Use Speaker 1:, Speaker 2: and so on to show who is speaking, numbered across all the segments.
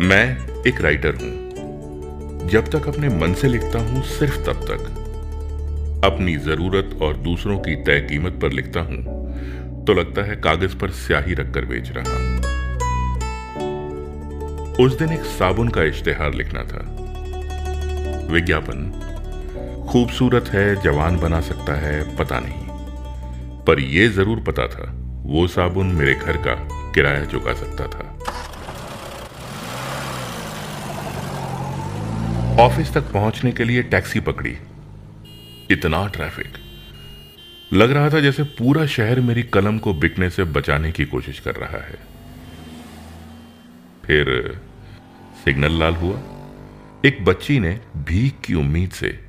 Speaker 1: मैं एक राइटर हूँ। जब तक अपने मन से लिखता हूँ, सिर्फ़ तब तक। अपनी ज़रूरत और दूसरों की तय कीमत पर लिखता हूँ तो लगता है कागज़ पर स्याही रखकर बेच रहा उस दिन एक साबुन का इश्तेहार लिखना था। विज्ञापन, खूबसूरत है, जवान बना सकता है, पता नहीं। पर यह ज़रूर पता था, वो साबुन मेरे घर का किराया चुका सकता था। ऑफ़िस तक पहुँचने के लिए टैक्सी पकड़ी। इतना ट्रैफ़िक। लग रहा था जैसे पूरा शहर मेरी कलम को बिकने से बचाने की कोशिश कर रहा है। फिर सिग्नल लाल हुआ। एक बच्ची ने भीख की उम्मीद से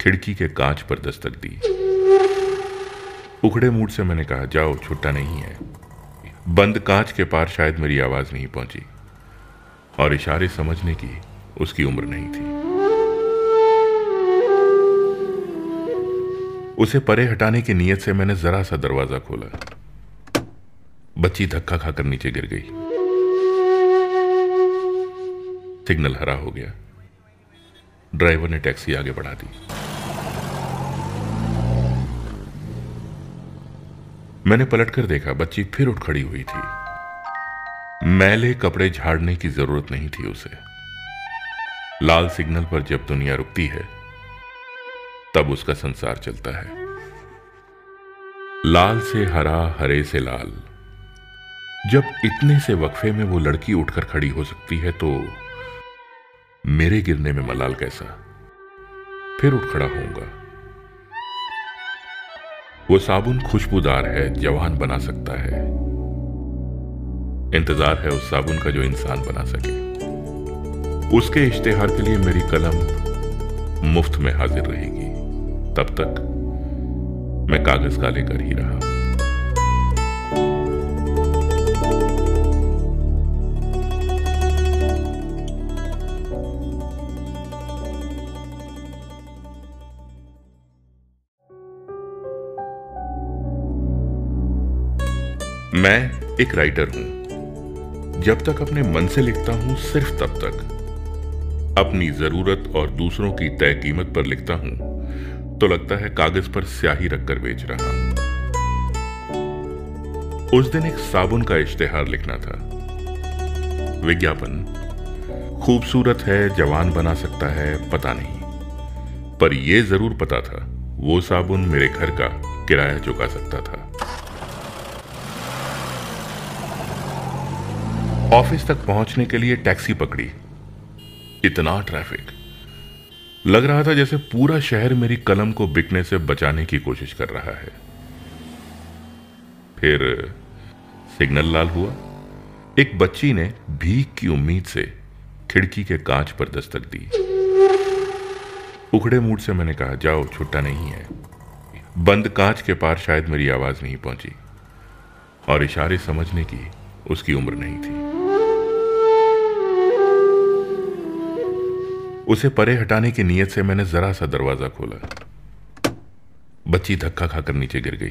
Speaker 1: खिड़की के कांच पर दस्तक दी। उखड़े मूड से मैंने कहा, जाओ, छुट्टा नहीं है। बंद कांच के पार शायद मेरी आवाज़ नहीं पहुँची। और इशारे समझने की उसकी उम्र नहीं थी। उसे परे हटाने की नीयत से मैंने जरा सा दरवाज़ा खोला। बच्ची धक्का खाकर नीचे गिर गई। सिग्नल हरा हो गया। ड्राइवर ने टैक्सी आगे बढ़ा दी। मैंने पलटकर देखा, बच्ची फिर उठ खड़ी हुई थी। मैले कपड़े झाड़ने की ज़रूरत नहीं थी उसे। लाल सिग्नल पर जब दुनिया रुकती है तब उसका संसार चलता है। लाल से हरा, हरे से लाल। जब इतने से वक्फे में वो लड़की उठकर खड़ी हो सकती है तो मेरे गिरने में मलाल कैसा? फिर उठ खड़ा होऊँगा। वो साबुन खुशबूदार है, जवान बना सकता है। इंतज़ार है उस साबुन का जो इंसान बना सके। उसके इश्तेहार के लिए मेरी कलम मुफ़्त में हाजिर रहेगी। तब तक मैं कागज़ का लेकर ही रहा मैं एक राइटर हूँ। जब तक अपने मन से लिखता हूँ, सिर्फ़ तब तक। अपनी ज़रूरत और दूसरों की तय कीमत पर लिखता हूँ। तो लगता है कागज़ पर स्याही रखकर बेच रहा। उस दिन एक साबुन का इश्तेहार लिखना था। विज्ञापन। खूबसूरत है, जवान बना सकता है, पता नहीं। पर यह ज़रूर पता था, वो साबुन मेरे घर का किराया चुका सकता था। ऑफ़िस तक पहुँचने के लिए टैक्सी पकड़ी। इतना ट्रैफ़िक। लग रहा था जैसे पूरा शहर मेरी कलम को बिकने से बचाने की कोशिश कर रहा है। फिर सिग्नल लाल हुआ। एक बच्ची ने भीख की उम्मीद से खिड़की के कांच पर दस्तक दी। उखड़े मूड से मैंने कहा, जाओ, छुट्टा नहीं है। बंद कांच के पार शायद मेरी आवाज़ नहीं पहुँची। और इशारे समझने की उसकी उम्र नहीं थी। उसे परे हटाने की नीयत से मैंने जरा सा दरवाज़ा खोला। बच्ची धक्का खाकर नीचे गिर गई।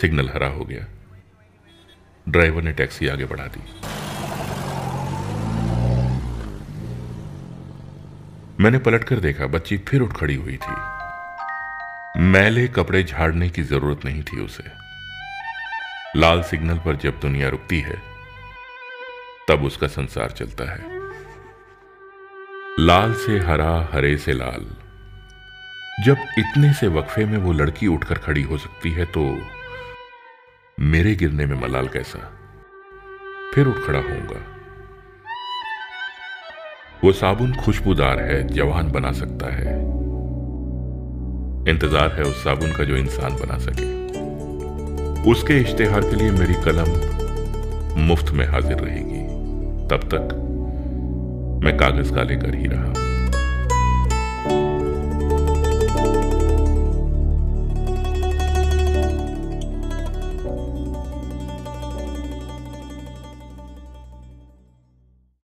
Speaker 1: सिग्नल हरा हो गया। ड्राइवर ने टैक्सी आगे बढ़ा दी। मैंने पलटकर देखा, बच्ची फिर उठ खड़ी हुई थी। मैले कपड़े झाड़ने की ज़रूरत नहीं थी उसे। लाल सिग्नल पर जब दुनिया रुकती है तब उसका संसार चलता है। लाल से हरा, हरे से लाल। जब इतने से वक्फे में वो लड़की उठकर खड़ी हो सकती है तो मेरे गिरने में मलाल कैसा? फिर उठ खड़ा होऊँगा। वो साबुन खुशबूदार है, जवान बना सकता है। इंतज़ार है उस साबुन का जो इंसान बना सके। उसके इश्तेहार के लिए मेरी कलम मुफ़्त में हाजिर रहेगी। तब तक मैं कागज़ का लेकर ही रहा